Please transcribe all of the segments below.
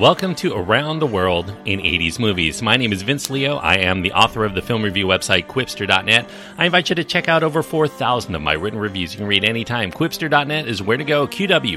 Welcome to Around the World in 80s Movies. My name is Vince Leo. I am the author of the film review website Qwipster.net. I invite you to check out over 4,000 of my written reviews. You can read anytime. Qwipster.net is where to go. Q-W-I-P-S-T-E-R.net.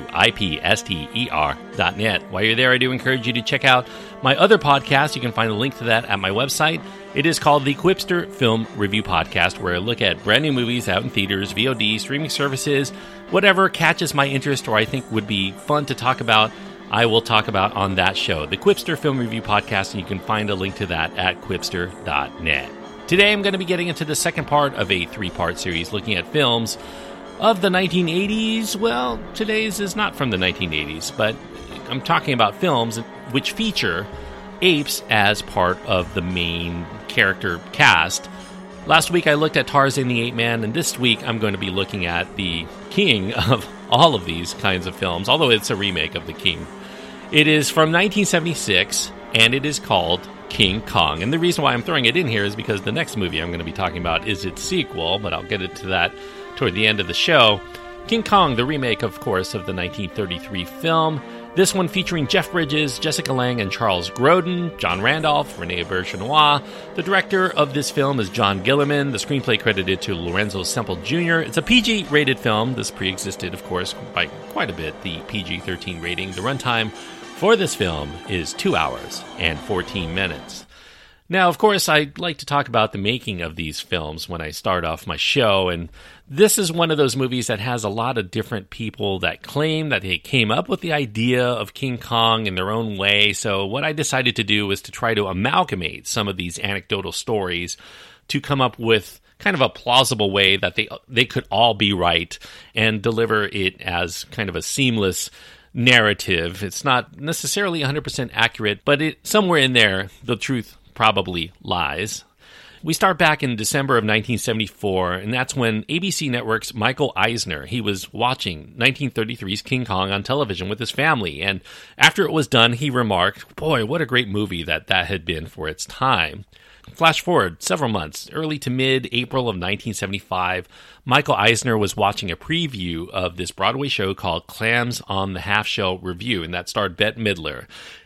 While you're there, I do encourage you to check out my other podcast. You can find a link to that at my website. It is called the Qwipster Film Review Podcast, where I look at brand new movies out in theaters, VOD, streaming services, whatever catches my interest or I think would be fun to talk about I will talk about on that show, the Qwipster Film Review Podcast, and you can find a link to that at Qwipster.net. Today I'm going to be getting into the second part of a three part series looking at films of the 1980s. Well, today's is not from the 1980s, but I'm talking about films which feature apes as part of the main character cast. Last week I looked at Tarzan the Ape Man, and this week I'm going to be looking at the king of all of these kinds of films, although it's a remake of The King. It is from 1976, and it is called King Kong. And the reason why I'm throwing it in here is because the next movie I'm going to be talking about is its sequel, but I'll get into that toward the end of the show. King Kong, the remake, of course, of the 1933 film. This one featuring Jeff Bridges, Jessica Lange, and Charles Grodin, John Randolph, Rene Auberjonois. The director of this film is John Guillermin. The screenplay credited to Lorenzo Semple Jr. It's a PG rated film. This pre existed, of course, by quite a bit, the PG 13 rating. The runtime for this film is 2 hours and 14 minutes. Now, of course, I like to talk about the making of these films when I start off my show, and this is one of those movies that has a lot of different people that claim that they came up with the idea of King Kong in their own way. So, what I decided to do was to try to amalgamate some of these anecdotal stories to come up with kind of a plausible way that they they could all be right and deliver it as kind of a seamless narrative. It's not necessarily 100% accurate, but it somewhere in there the truth probably lies. We start back in December of 1974, and that's when ABC Network's Michael Eisner, he was watching 1933's King Kong on television with his family, and after it was done, he remarked, "Boy, what a great movie that that had been for its time." Flash forward several months, early to mid April of 1975, Michael Eisner was watching a preview of this Broadway show called Clams on the Half Shell Revue, and that starred Bette Midler.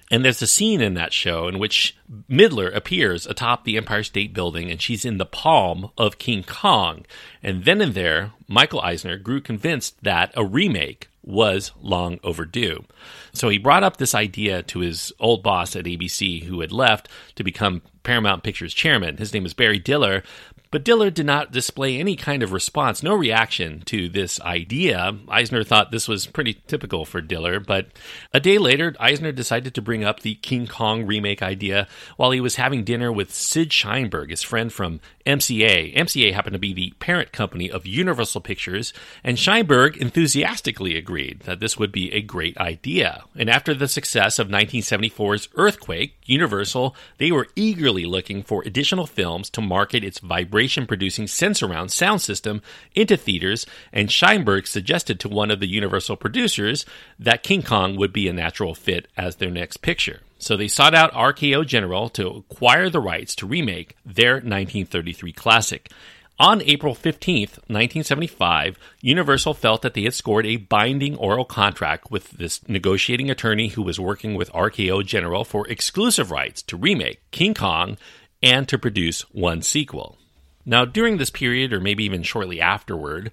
And there's a scene in that show in which Midler appears atop the Empire State Building and she's in the palm of King Kong. And then and there, Michael Eisner grew convinced that a remake was long overdue. So he brought up this idea to his old boss at ABC who had left to become Paramount Pictures chairman. His name is Barry Diller, but Diller did not display any kind of response, no reaction to this idea. Eisner thought this was pretty typical for Diller, but a day later, Eisner decided to bring up the King Kong remake idea while he was having dinner with Sid Sheinberg, his friend from MCA. MCA happened to be the parent company of Universal Pictures, and Sheinberg enthusiastically agreed that this would be a great idea. And after the success of 1974's Earthquake, Universal, they were eagerly looking for additional films to market its vibration producing Sensurround sound system into theaters, and Sheinberg suggested to one of the Universal producers that King Kong would be a natural fit as their next picture. So they sought out RKO General to acquire the rights to remake their 1933 classic. On April 15th, 1975, Universal felt that they had scored a binding oral contract with this negotiating attorney who was working with RKO General for exclusive rights to remake King Kong and to produce one sequel. Now, during this period, or maybe even shortly afterward,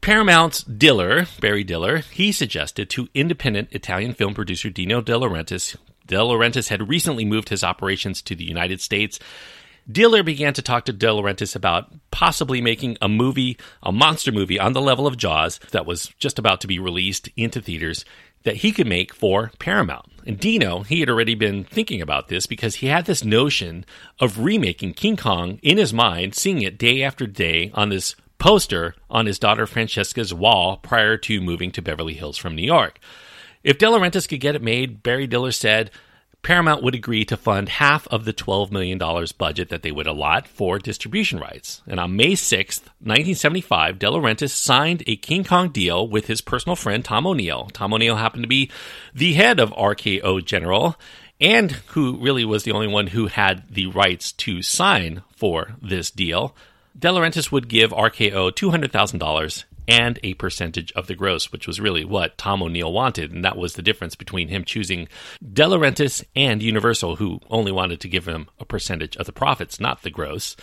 Paramount's Diller, Barry Diller, he suggested to independent Italian film producer Dino De Laurentiis. De Laurentiis had recently moved his operations to the United States. Diller began to talk to De Laurentiis about possibly making a movie, a monster movie on the level of Jaws that was just about to be released into theaters that he could make for Paramount. And Dino, he had already been thinking about this because he had this notion of remaking King Kong in his mind, seeing it day after day on this poster on his daughter Francesca's wall prior to moving to Beverly Hills from New York. If De Laurentiis could get it made, Barry Diller said, Paramount would agree to fund half of the $12 million budget that they would allot for distribution rights. And on May 6th, 1975, De Laurentiis signed a King Kong deal with his personal friend Tom O'Neill. Tom O'Neill happened to be the head of RKO General and who really was the only one who had the rights to sign for this deal. De Laurentiis would give RKO $200,000 and a percentage of the gross, which was really what Tom O'Neill wanted. And that was the difference between him choosing De Laurentiis and Universal, who only wanted to give him a percentage of the profits, not the gross.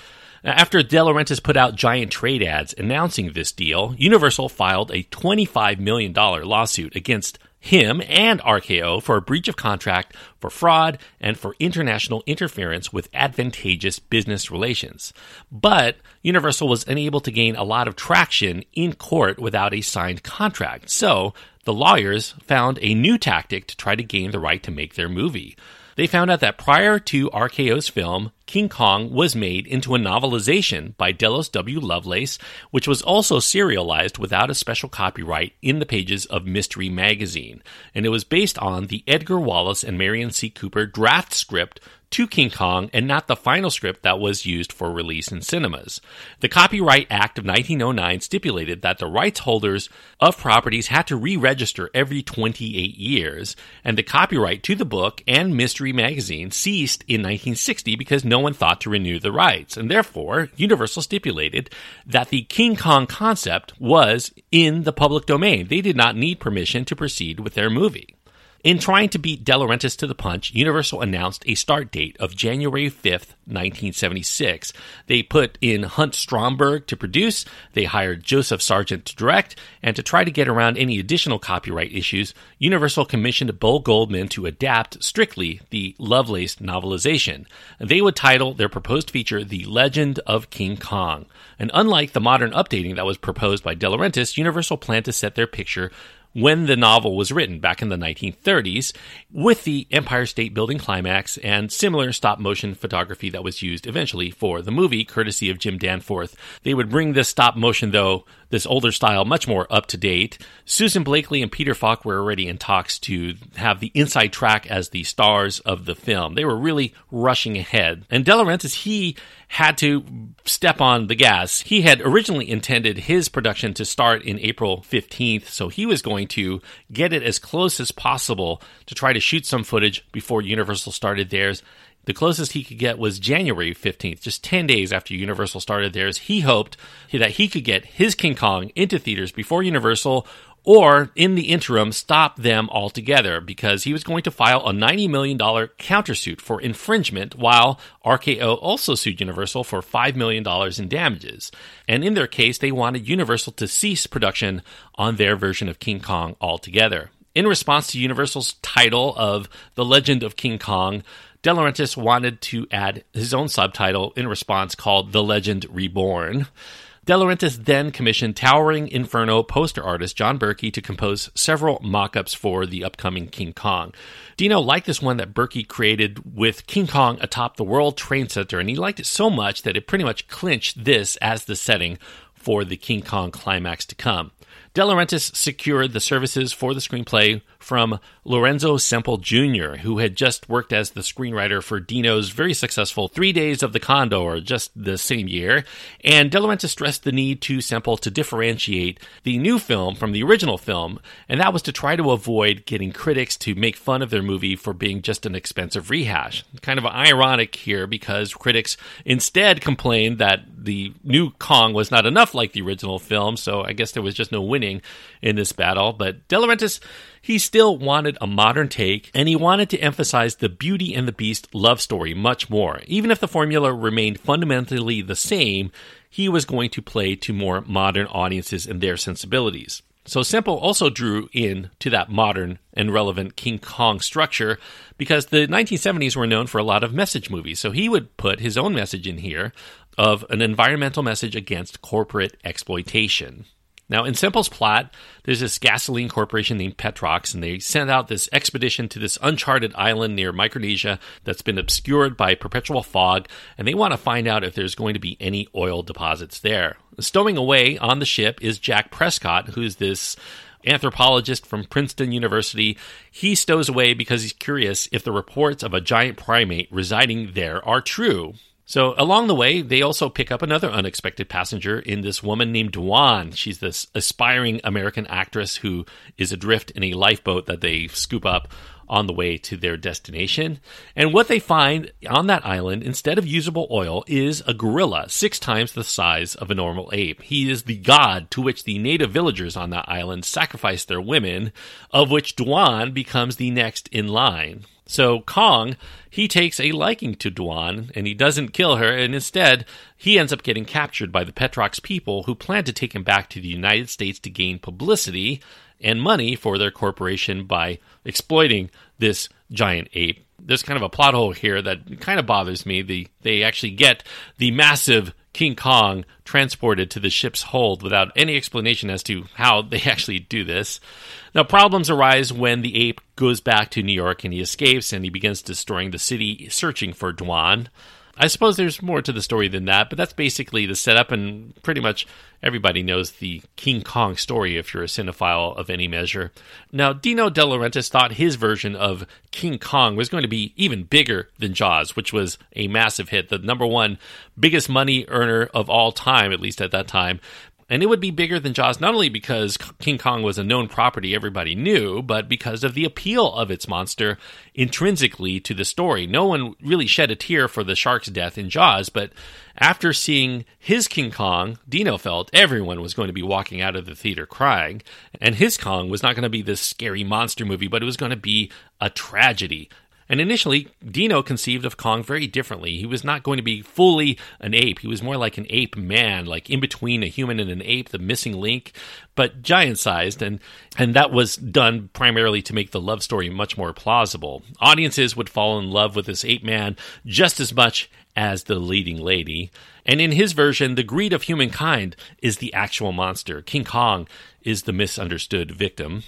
After De Laurentiis put out giant trade ads announcing this deal, Universal filed a $25 million lawsuit against him and RKO for a breach of contract, for fraud, and for international interference with advantageous business relations. But Universal was unable to gain a lot of traction in court without a signed contract. So the lawyers found a new tactic to try to gain the right to make their movie. They found out that prior to RKO's film, King Kong was made into a novelization by Delos W. Lovelace, which was also serialized without a special copyright in the pages of Mystery Magazine. And it was based on the Edgar Wallace and Merian C. Cooper draft script to King Kong and not the final script that was used for release in cinemas. The Copyright Act of 1909 stipulated that the rights holders of properties had to re register every 28 years, and the copyright to the book and Mystery magazine ceased in 1960 because no one thought to renew the rights, and therefore Universal stipulated that the King Kong concept was in the public domain. They did not need permission to proceed with their movie. In trying to beat De Laurentiis to the punch, Universal announced a start date of January 5th, 1976. They put in Hunt Stromberg to produce, they hired Joseph Sargent to direct, and to try to get around any additional copyright issues, Universal commissioned Bo Goldman to adapt strictly the Lovelace novelization. They would title their proposed feature The Legend of King Kong. And unlike the modern updating that was proposed by De Laurentiis, Universal planned to set their picture when the novel was written back in the 1930s with the Empire State Building climax and similar stop motion photography that was used eventually for the movie, courtesy of Jim Danforth. They would bring this stop motion, though, this older style much more up to date. Susan Blakely and Peter Falk were already in talks to have the inside track as the stars of the film. They were really rushing ahead. And De Laurentiis, he had to step on the gas. He had originally intended his production to start in April 15th, so he was going to get it as close as possible to try to shoot some footage before Universal started theirs. The closest he could get was January 15th, just 10 days after Universal started theirs. He hoped that he could get his King Kong into theaters before Universal or in the interim stop them altogether because he was going to file a $90 million countersuit for infringement while RKO also sued Universal for $5 million in damages. And in their case, they wanted Universal to cease production on their version of King Kong altogether. In response to Universal's title of The Legend of King Kong, De Laurentiis wanted to add his own subtitle in response called The Legend Reborn. De Laurentiis then commissioned towering inferno poster artist John Berkey to compose several mock ups for the upcoming King Kong. Dino liked this one that Berkey created with King Kong atop the World Trade Center, and he liked it so much that it pretty much clinched this as the setting for the King Kong climax to come. De Laurentiis secured the services for the screenplay from Lorenzo Semple Jr., who had just worked as the screenwriter for Dino's very successful Three Days of the Condor just the same year. And De Laurentiis stressed the need to Semple to differentiate the new film from the original film, and that was to try to avoid getting critics to make fun of their movie for being just an expensive rehash. Kind of ironic here because critics instead complained that the new Kong was not enough like the original film, so I guess there was just no winning in this battle. But De Laurentiis, he still wanted a modern take, and he wanted to emphasize the Beauty and the Beast love story much more. Even if the formula remained fundamentally the same, he was going to play to more modern audiences and their sensibilities. So Semple also drew in to that modern and relevant King Kong structure because the 1970s were known for a lot of message movies. So he would put his own message in here of an environmental message against corporate exploitation. Now, in Semple's plot, there's this gasoline corporation named Petrox, and they send out this expedition to this uncharted island near Micronesia that's been obscured by perpetual fog, and they want to find out if there's going to be any oil deposits there. Stowing away on the ship is Jack Prescott, who's this anthropologist from Princeton University. He stows away because he's curious if the reports of a giant primate residing there are true. So along the way, they also pick up another unexpected passenger in this woman named Dwan. She's this aspiring American actress who is adrift in a lifeboat that they scoop up on the way to their destination. And what they find on that island, instead of usable oil, is a gorilla, six times the size of a normal ape. He is the god to which the native villagers on that island sacrifice their women, of which Dwan becomes the next in line. So Kong, he takes a liking to Dwan and he doesn't kill her, and instead he ends up getting captured by the Petrox people who plan to take him back to the United States to gain publicity and money for their corporation by exploiting this giant ape. There's kind of a plot hole here that kind of bothers me. The they actually get the massive King Kong transported to the ship's hold without any explanation as to how they actually do this. Now, problems arise when the ape goes back to New York and he escapes and he begins destroying the city searching for Dwan. I suppose there's more to the story than that, but that's basically the setup, and pretty much everybody knows the King Kong story if you're a cinephile of any measure. Now, Dino De Laurentiis thought his version of King Kong was going to be even bigger than Jaws, which was a massive hit, the number one biggest money earner of all time, at least at that time. And it would be bigger than Jaws not only because King Kong was a known property everybody knew, but because of the appeal of its monster intrinsically to the story. No one really shed a tear for the shark's death in Jaws, but after seeing his King Kong, Dino felt everyone was going to be walking out of the theater crying. And his Kong was not going to be this scary monster movie, but it was going to be a tragedy, and initially, Dino conceived of Kong very differently. He was not going to be fully an ape. He was more like an ape man, like in between a human and an ape, the missing link, but giant sized. And, and that was done primarily to make the love story much more plausible. Audiences would fall in love with this ape man just as much as the leading lady. And in his version, the greed of humankind is the actual monster. King Kong is the misunderstood victim.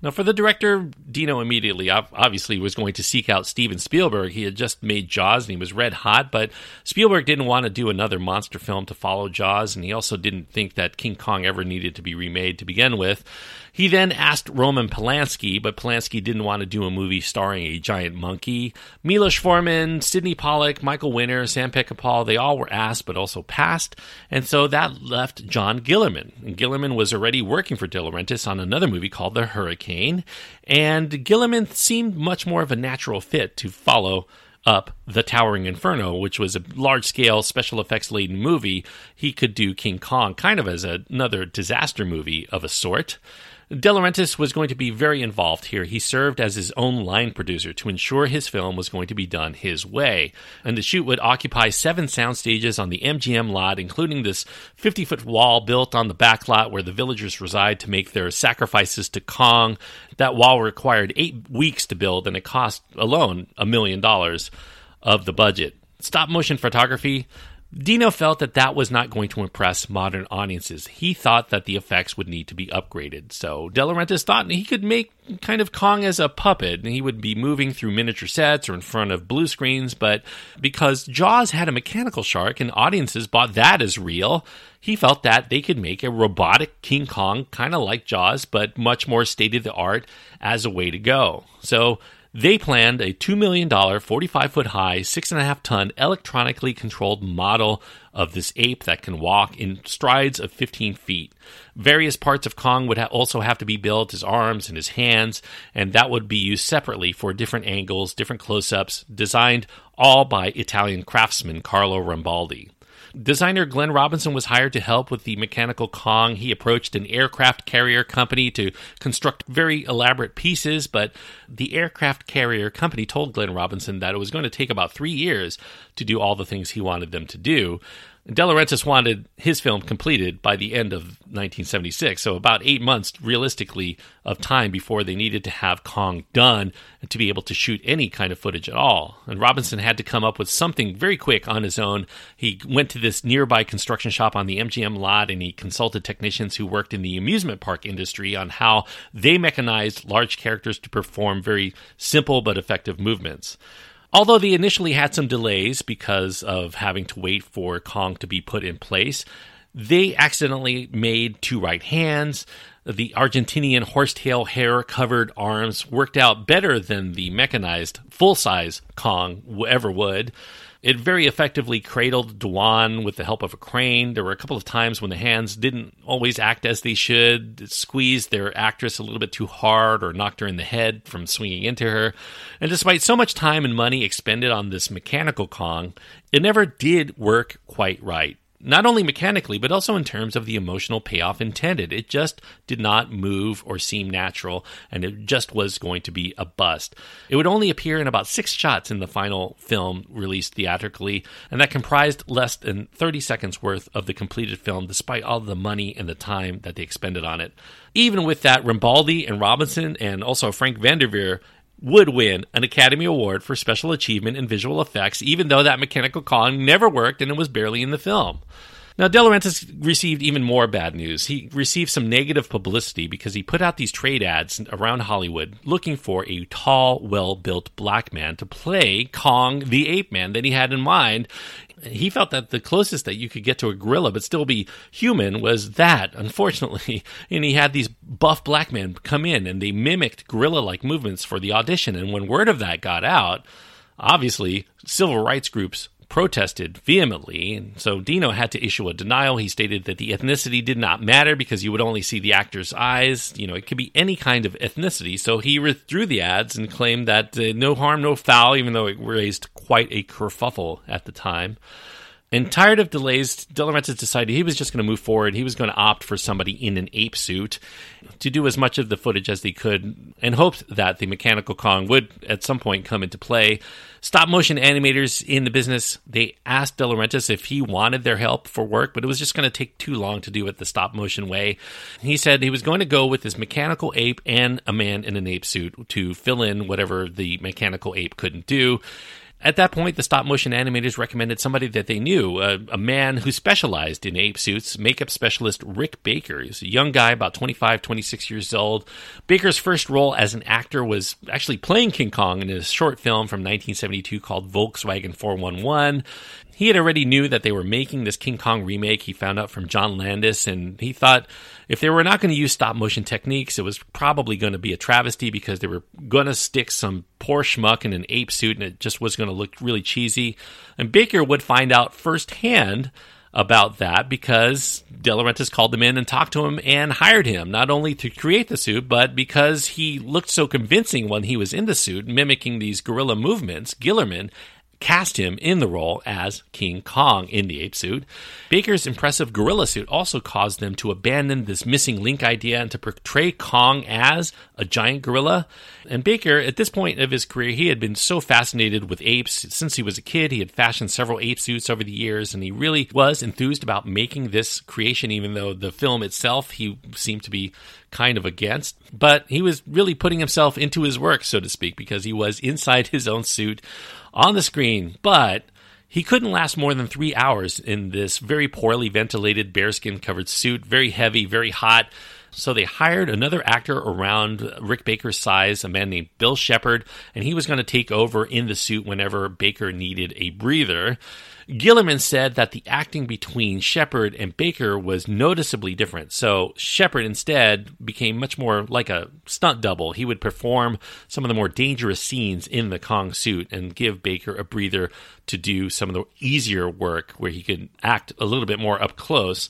Now, for the director, Dino immediately obviously was going to seek out Steven Spielberg. He had just made Jaws and he was red hot, but Spielberg didn't want to do another monster film to follow Jaws, and he also didn't think that King Kong ever needed to be remade to begin with. He then asked Roman Polanski, but Polanski didn't want to do a movie starring a giant monkey. Milos Forman, Sydney Pollack, Michael Winner, Sam Peckinpah, they all were asked but also passed. And so that left John Guillermin. And Guillermin was already working for De Laurentiis on another movie called The Hurricane. And Guillermin seemed much more of a natural fit to follow up The Towering Inferno, which was a large scale special effects laden movie. He could do King Kong kind of as a, another disaster movie of a sort. De Laurentiis was going to be very involved here. He served as his own line producer to ensure his film was going to be done his way. And the shoot would occupy seven sound stages on the MGM lot, including this 50 foot wall built on the back lot where the villagers reside to make their sacrifices to Kong. That wall required eight weeks to build, and it cost alone a million dollars of the budget. Stop motion photography Dino felt that that was not going to impress modern audiences. He thought that the effects would need to be upgraded. So De Laurentiis thought he could make kind of Kong as a puppet, and he would be moving through miniature sets or in front of blue screens. But because Jaws had a mechanical shark and audiences bought that as real, he felt that they could make a robotic King Kong, kind of like Jaws, but much more state of the art as a way to go. So they planned a $2 million, 45 foot high, 6.5 ton electronically controlled model of this ape that can walk in strides of 15 feet. Various parts of Kong would ha- also have to be built his arms and his hands, and that would be used separately for different angles, different close ups, designed all by Italian craftsman Carlo Rambaldi. Designer Glenn Robinson was hired to help with the mechanical Kong. He approached an aircraft carrier company to construct very elaborate pieces, but the aircraft carrier company told Glenn Robinson that it was going to take about three years to do all the things he wanted them to do. De Laurentiis wanted his film completed by the end of 1976, so about eight months realistically of time before they needed to have Kong done to be able to shoot any kind of footage at all. And Robinson had to come up with something very quick on his own. He went to this nearby construction shop on the MGM lot and he consulted technicians who worked in the amusement park industry on how they mechanized large characters to perform very simple but effective movements. Although they initially had some delays because of having to wait for Kong to be put in place, they accidentally made two right hands. The Argentinian horsetail hair covered arms worked out better than the mechanized full size Kong ever would. It very effectively cradled Dwan with the help of a crane. There were a couple of times when the hands didn't always act as they should, it squeezed their actress a little bit too hard or knocked her in the head from swinging into her. And despite so much time and money expended on this mechanical Kong, it never did work quite right not only mechanically, but also in terms of the emotional payoff intended. It just did not move or seem natural, and it just was going to be a bust. It would only appear in about six shots in the final film released theatrically, and that comprised less than 30 seconds worth of the completed film, despite all the money and the time that they expended on it. Even with that, Rambaldi and Robinson and also Frank Vanderveer would win an Academy Award for Special Achievement in Visual Effects, even though that mechanical Kong never worked and it was barely in the film. Now, De Laurentiis received even more bad news. He received some negative publicity because he put out these trade ads around Hollywood looking for a tall, well built black man to play Kong the Ape Man that he had in mind he felt that the closest that you could get to a gorilla but still be human was that, unfortunately. And he had these buff black men come in and they mimicked gorilla like movements for the audition. And when word of that got out, obviously civil rights groups protested vehemently. And so Dino had to issue a denial. He stated that the ethnicity did not matter because you would only see the actor's eyes. You know, it could be any kind of ethnicity. So he withdrew the ads and claimed that uh, no harm, no foul, even though it raised quite a kerfuffle at the time. And tired of delays, De Laurentiis decided he was just going to move forward. He was going to opt for somebody in an ape suit to do as much of the footage as they could and hoped that the mechanical Kong would at some point come into play. Stop motion animators in the business, they asked De Laurentiis if he wanted their help for work, but it was just going to take too long to do it the stop motion way. He said he was going to go with this mechanical ape and a man in an ape suit to fill in whatever the mechanical ape couldn't do. At that point, the stop motion animators recommended somebody that they knew, a, a, man who specialized in ape suits, makeup specialist Rick Baker. He's a young guy, about 25, 26 years old. Baker's first role as an actor was actually playing King Kong in a short film from 1972 called Volkswagen 411 he had already knew that they were making this King Kong remake. He found out from John Landis, and he thought if they were not going to use stop motion techniques, it was probably going to be a travesty because they were going to stick some poor schmuck in an ape suit, and it just was going to look really cheesy. And Baker would find out firsthand about that because De Laurentiis called him in and talked to him and hired him, not only to create the suit, but because he looked so convincing when he was in the suit, mimicking these gorilla movements, Guillermin cast him in the role as King Kong in the ape suit. Baker's impressive gorilla suit also caused them to abandon this missing link idea and to portray Kong as a giant gorilla. And Baker, at this point of his career, he had been so fascinated with apes since he was a kid. He had fashioned several ape suits over the years, and he really was enthused about making this creation, even though the film itself he seemed to be kind of against. But he was really putting himself into his work, so to speak, because he was inside his own suit on the screen, but he couldn't last more than three hours in this very poorly ventilated bearskin covered suit, very heavy, very hot. So they hired another actor around Rick Baker's size, a man named Bill Shepard, and he was going to take over in the suit whenever Baker needed a breather. Guillermin said that the acting between Shepard and Baker was noticeably different. So Shepard instead became much more like a stunt double. He would perform some of the more dangerous scenes in the Kong suit and give Baker a breather to do some of the easier work where he could act a little bit more up close.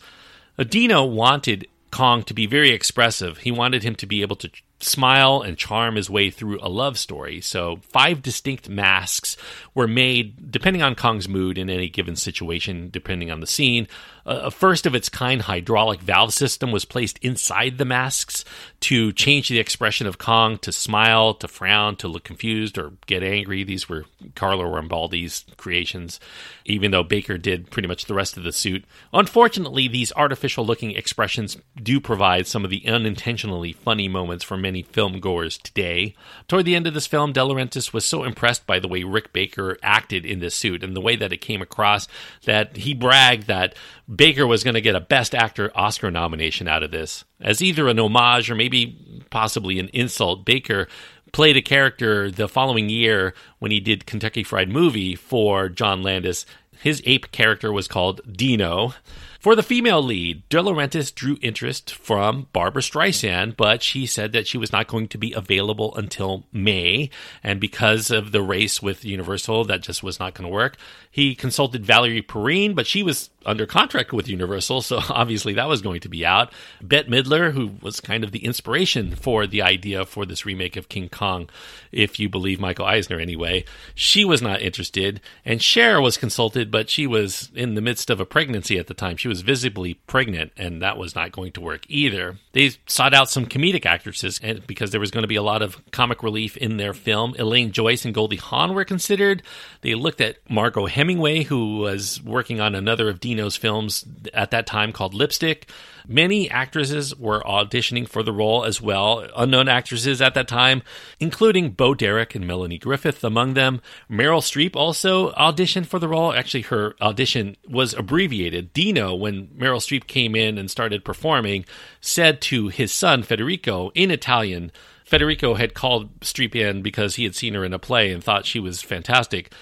Dino wanted Kong to be very expressive. He wanted him to be able to smile and charm his way through a love story. So, five distinct masks were made depending on Kong's mood in any given situation, depending on the scene. A first of its kind hydraulic valve system was placed inside the masks to change the expression of Kong to smile, to frown, to look confused, or get angry. These were Carlo Rambaldi's creations, even though Baker did pretty much the rest of the suit. Unfortunately, these artificial looking expressions do provide some of the unintentionally funny moments for many film goers today. Toward the end of this film, De Laurentiis was so impressed by the way Rick Baker acted in this suit and the way that it came across that he bragged that Baker was going to get a Best Actor Oscar nomination out of this. As either an homage or maybe possibly an insult, Baker played a character the following year when he did Kentucky Fried Movie for John Landis. His ape character was called Dino. For the female lead, De Laurentiis drew interest from Barbra Streisand, but she said that she was not going to be available until May. And because of the race with Universal, that just was not going to work. He consulted Valerie Perrine, but she was under contract with Universal, so obviously that was going to be out. Bette Midler, who was kind of the inspiration for the idea for this remake of King Kong, if you believe Michael Eisner anyway, she was not interested. And Cher was consulted, but she was in the midst of a pregnancy at the time. She was visibly pregnant, and that was not going to work either. They sought out some comedic actresses and because there was going to be a lot of comic relief in their film. Elaine Joyce and Goldie Hawn were considered. They looked at Margaux Hemingway, who was working on another of Dino's films at that time called Lipstick. Many actresses were auditioning for the role as well, unknown actresses at that time, including Bo Derek and Melanie Griffith among them. Meryl Streep also auditioned for the role. Actually, her audition was abbreviated. Dino, when Meryl Streep came in and started performing, said to his son Federico in Italian, Federico had called Streep in because he had seen her in a play and thought she was fantastic.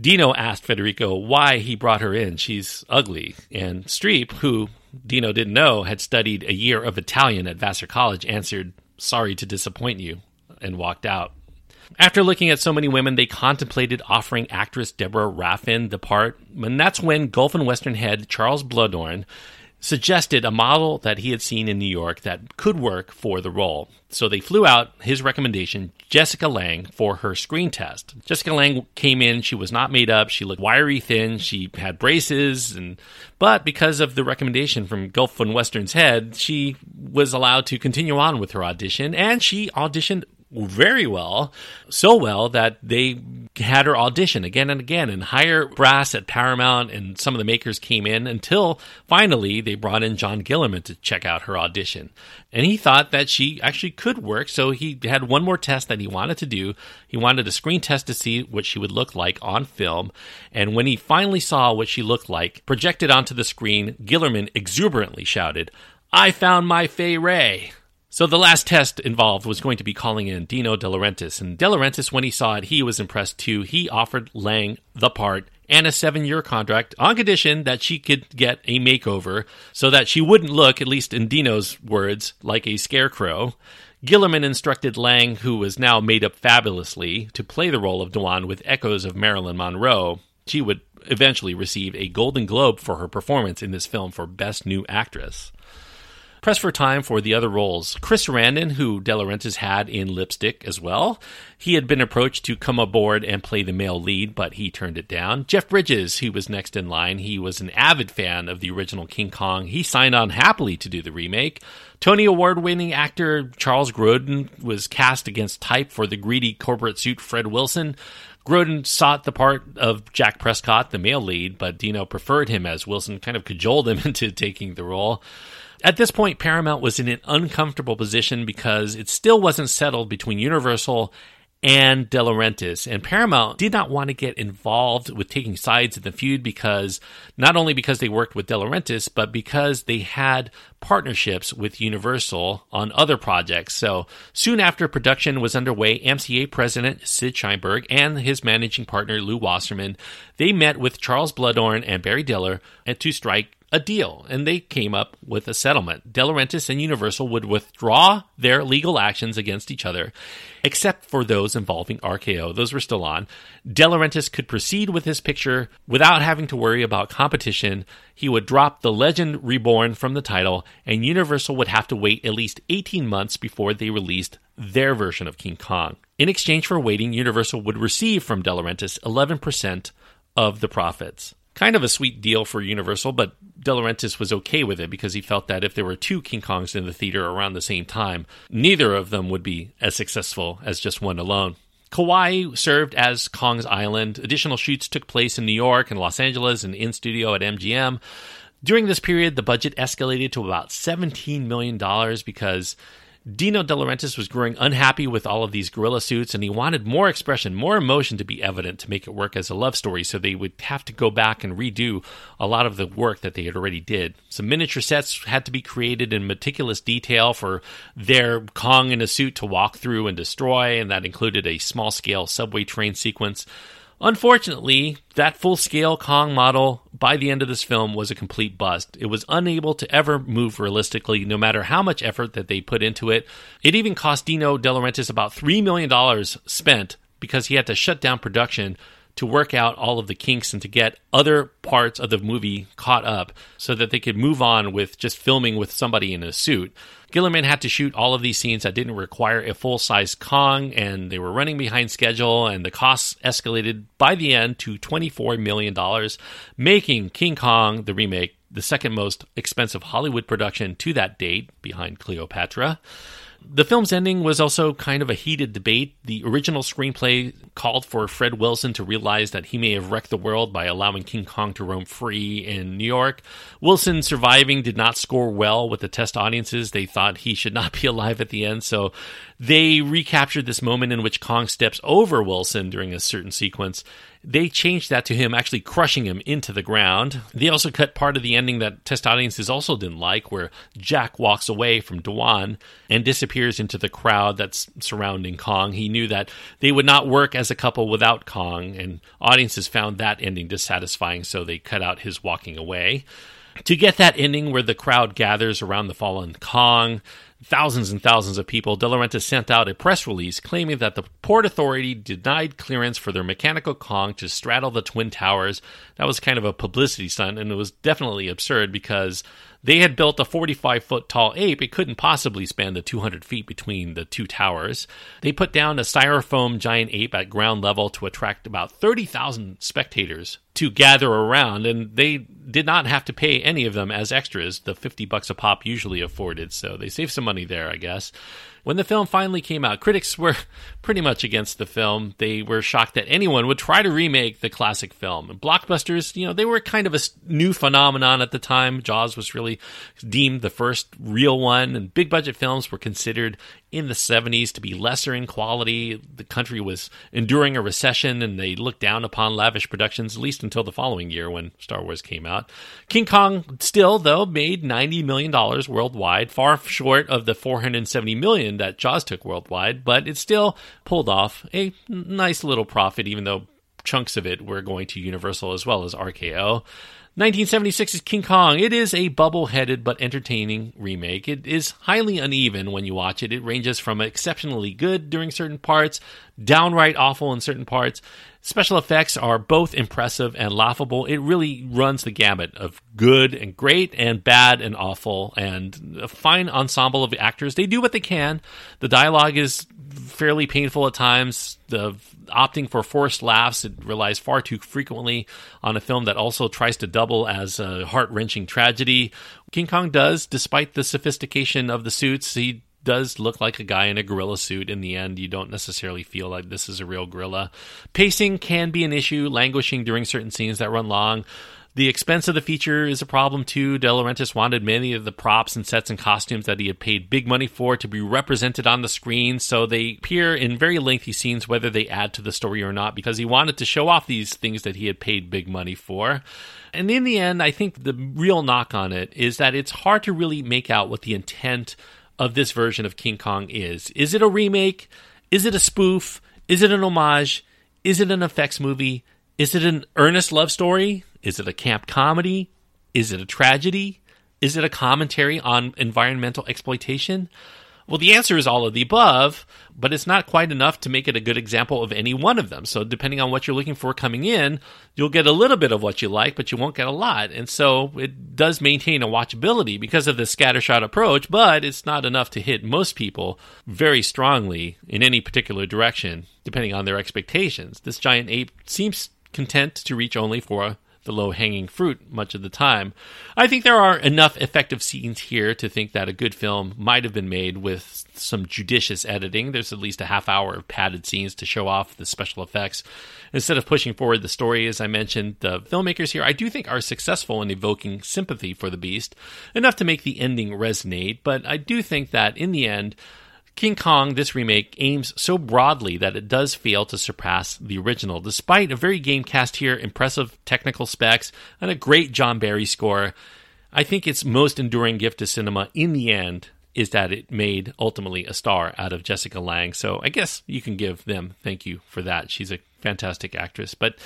Dino asked Federico why he brought her in. She's ugly. And Streep, who Dino didn't know had studied a year of Italian at Vassar College, answered, Sorry to disappoint you, and walked out. After looking at so many women, they contemplated offering actress Deborah Raffin the part, and that's when Gulf and Western head Charles Bluhdorn suggested a model that he had seen in New York that could work for the role. So they flew out his recommendation, Jessica Lange, for her screen test. Jessica Lange came in, she was not made up, she looked wiry thin, she had braces, and but because of the recommendation from Gulf and Western's head, she was allowed to continue on with her audition, and she auditioned very well, so well that they had her audition again and again and higher brass at Paramount and some of the makers came in until finally they brought in John Guillermin to check out her audition. And he thought that she actually could work, so he had one more test that he wanted to do. He wanted a screen test to see what she would look like on film. And when he finally saw what she looked like projected onto the screen, Guillermin exuberantly shouted, I found my Fay Wray. So the last test involved was going to be calling in Dino De Laurentiis, and De Laurentiis, when he saw it, he was impressed too. He offered Lange the part and a seven-year contract on condition that she could get a makeover, so that she wouldn't look, at least in Dino's words, like a scarecrow. Guillermin instructed Lange, who was now made up fabulously, to play the role of Dwan with echoes of Marilyn Monroe. She would eventually receive a Golden Globe for her performance in this film for Best New Actress. Press for time for the other roles. Chris Sarandon, who De Laurentiis had in Lipstick as well, he had been approached to come aboard and play the male lead, but he turned it down. Jeff Bridges, who was next in line, he was an avid fan of the original King Kong. He signed on happily to do the remake. Tony Award winning actor Charles Grodin was cast against type for the greedy corporate suit Fred Wilson. Grodin sought the part of Jack Prescott, the male lead, but Dino preferred him as Wilson kind of cajoled him into taking the role. At this point, Paramount was in an uncomfortable position because it still wasn't settled between Universal and De Laurentiis. And Paramount did not want to get involved with taking sides in the feud because not only because they worked with De Laurentiis, but because they had partnerships with Universal on other projects. So soon after production was underway, MCA president Sid Sheinberg and his managing partner Lew Wasserman, they met with Charles Bluhdorn and Barry Diller to strike a deal, and they came up with a settlement. De Laurentiis and Universal would withdraw their legal actions against each other, except for those involving RKO. Those were still on. De Laurentiis could proceed with his picture without having to worry about competition. He would drop The Legend Reborn from the title, and Universal would have to wait at least 18 months before they released their version of King Kong. In exchange for waiting, Universal would receive from De Laurentiis 11% of the profits kind of a sweet deal for Universal, but De Laurentiis was okay with it because he felt that if there were two King Kongs in the theater around the same time, neither of them would be as successful as just one alone. Kauai served as Kong's Island. Additional shoots took place in New York and Los Angeles and in studio at MGM. During this period, the budget escalated to about $17 million because Dino De Laurentiis was growing unhappy with all of these gorilla suits, and he wanted more expression, more emotion to be evident to make it work as a love story. So they would have to go back and redo a lot of the work that they had already did. Some miniature sets had to be created in meticulous detail for their Kong in a suit to walk through and destroy, and that included a small scale subway train sequence. Unfortunately, that full scale Kong model by the end of this film was a complete bust. It was unable to ever move realistically, no matter how much effort that they put into it. It even cost Dino De Laurentiis about $3 million spent because he had to shut down production to work out all of the kinks and to get other parts of the movie caught up so that they could move on with just filming with somebody in a suit. Guillermin had to shoot all of these scenes that didn't require a full size Kong, and they were running behind schedule, and the costs escalated by the end to $24 million, making King Kong, the remake, the second most expensive Hollywood production to that date, behind Cleopatra. The film's ending was also kind of a heated debate. The original screenplay called for Fred Wilson to realize that he may have wrecked the world by allowing King Kong to roam free in New York. Wilson surviving did not score well with the test audiences. They thought he should not be alive at the end, so they recaptured this moment in which Kong steps over Wilson during a certain sequence they changed that to him actually crushing him into the ground. They also cut part of the ending that test audiences also didn't like, where Jack walks away from Dwan and disappears into the crowd that's surrounding Kong. He knew that they would not work as a couple without Kong, and audiences found that ending dissatisfying, so they cut out his walking away. To get that ending where the crowd gathers around the fallen Kong, thousands and thousands of people, De Laurentiis sent out a press release claiming that the Port Authority denied clearance for their mechanical Kong to straddle the Twin Towers. That was kind of a publicity stunt, and it was definitely absurd because they had built a 45 foot tall ape. It couldn't possibly span the 200 feet between the two towers. They put down a styrofoam giant ape at ground level to attract about 30,000 spectators to gather around, and they did not have to pay any of them as extras, the 50 bucks a pop usually afforded, so they saved some money there, I guess. When the film finally came out, critics were pretty much against the film. They were shocked that anyone would try to remake the classic film. And blockbusters, you know, they were kind of a new phenomenon at the time. Jaws was really deemed the first real one, and big budget films were considered in the 70s to be lesser in quality. The country was enduring a recession and they looked down upon lavish productions, at least until the following year when Star Wars came out. King Kong still, though, made $90 million worldwide, far short of the 470 million that Jaws took worldwide, but it still pulled off a nice little profit, even though chunks of it were going to Universal as well as RKO. 1976's King Kong. It is a bubble headed but entertaining remake. It is highly uneven when you watch it. It ranges from exceptionally good during certain parts, downright awful in certain parts. Special effects are both impressive and laughable. It really runs the gamut of good and great and bad and awful and a fine ensemble of actors. They do what they can. The dialogue is fairly painful at times. The opting for forced laughs, it relies far too frequently on a film that also tries to double as a heart wrenching tragedy. King Kong does, despite the sophistication of the suits, he does look like a guy in a gorilla suit in the end. You don't necessarily feel like this is a real gorilla. Pacing can be an issue, languishing during certain scenes that run long. The expense of the feature is a problem too. De Laurentiis wanted many of the props and sets and costumes that he had paid big money for to be represented on the screen, so they appear in very lengthy scenes whether they add to the story or not because he wanted to show off these things that he had paid big money for. And in the end, I think the real knock on it is that it's hard to really make out what the intent of this version of King Kong is. Is it a remake? Is it a spoof? Is it an homage? Is it an effects movie? Is it an earnest love story? Is it a camp comedy? Is it a tragedy? Is it a commentary on environmental exploitation? Well, the answer is all of the above, but it's not quite enough to make it a good example of any one of them. So, depending on what you're looking for coming in, you'll get a little bit of what you like, but you won't get a lot. And so, it does maintain a watchability because of the scattershot approach, but it's not enough to hit most people very strongly in any particular direction, depending on their expectations. This giant ape seems content to reach only for the low hanging fruit much of the time. I think there are enough effective scenes here to think that a good film might have been made with some judicious editing. There's at least a half hour of padded scenes to show off the special effects. Instead of pushing forward the story, as I mentioned, the filmmakers here I do think are successful in evoking sympathy for the beast, enough to make the ending resonate, but I do think that in the end, King Kong, this remake, aims so broadly that it does fail to surpass the original, despite a very game cast here, impressive technical specs, and a great John Barry score. I think its most enduring gift to cinema in the end is that it made ultimately a star out of Jessica Lange. So I guess you can give them thank you for that. She's a fantastic actress. But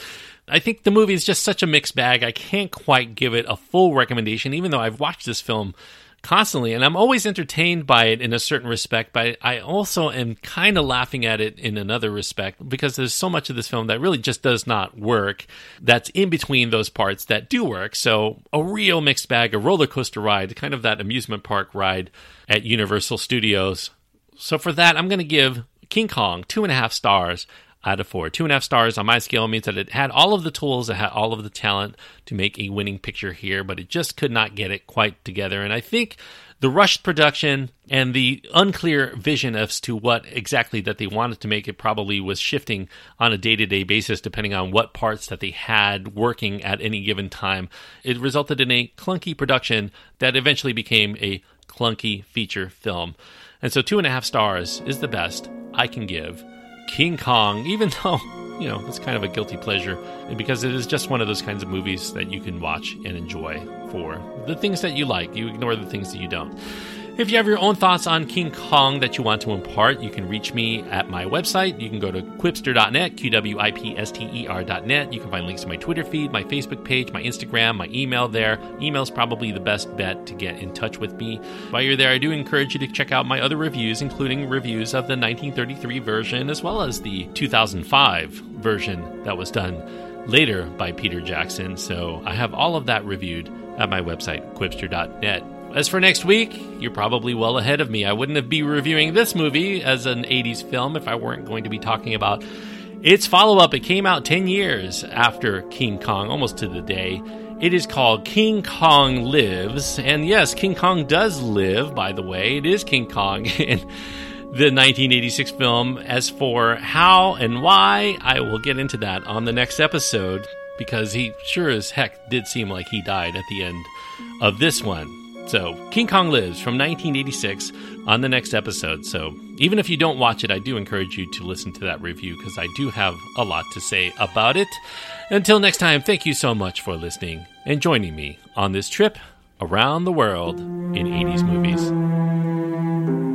I think the movie is just such a mixed bag. I can't quite give it a full recommendation, even though I've watched this film constantly and I'm always entertained by it in a certain respect, but I also am kind of laughing at it in another respect because there's so much of this film that really just does not work that's in between those parts that do work. So a real mixed bag, a roller coaster ride, kind of that amusement park ride at Universal Studios. So for that, I'm going to give King Kong two and a half stars out of four. Two and a half stars on my scale means that it had all of the tools, it had all of the talent to make a winning picture here, but it just could not get it quite together. And I think the rushed production and the unclear vision as to what exactly that they wanted to make it probably was shifting on a day-to-day basis depending on what parts that they had working at any given time it resulted in a clunky production that eventually became a clunky feature film and so two and a half stars is the best i can give King Kong, even though, you know, it's kind of a guilty pleasure because it is just one of those kinds of movies that you can watch and enjoy for the things that you like. You ignore the things that you don't. If you have your own thoughts on King Kong that you want to impart, you can reach me at my website. You can go to qwipster.net, Q W I P S T E R.net. You can find links to my Twitter feed, my Facebook page, my Instagram, my email there. Email is probably the best bet to get in touch with me. While you're there, I do encourage you to check out my other reviews, including reviews of the 1933 version as well as the 2005 version that was done later by Peter Jackson. So I have all of that reviewed at my website, qwipster.net. As for next week, you're probably well ahead of me. I wouldn't have be reviewing this movie as an 80s film if I weren't going to be talking about its follow up. It came out 10 years after King Kong, almost to the day. It is called King Kong Lives. And yes, King Kong does live, by the way. It is King Kong in the 1986 film. As for how and why, I will get into that on the next episode because he sure as heck did seem like he died at the end of this one. So, King Kong Lives from 1986 on the next episode. So, even if you don't watch it, I do encourage you to listen to that review because I do have a lot to say about it. Until next time, thank you so much for listening and joining me on this trip around the world in 80s movies.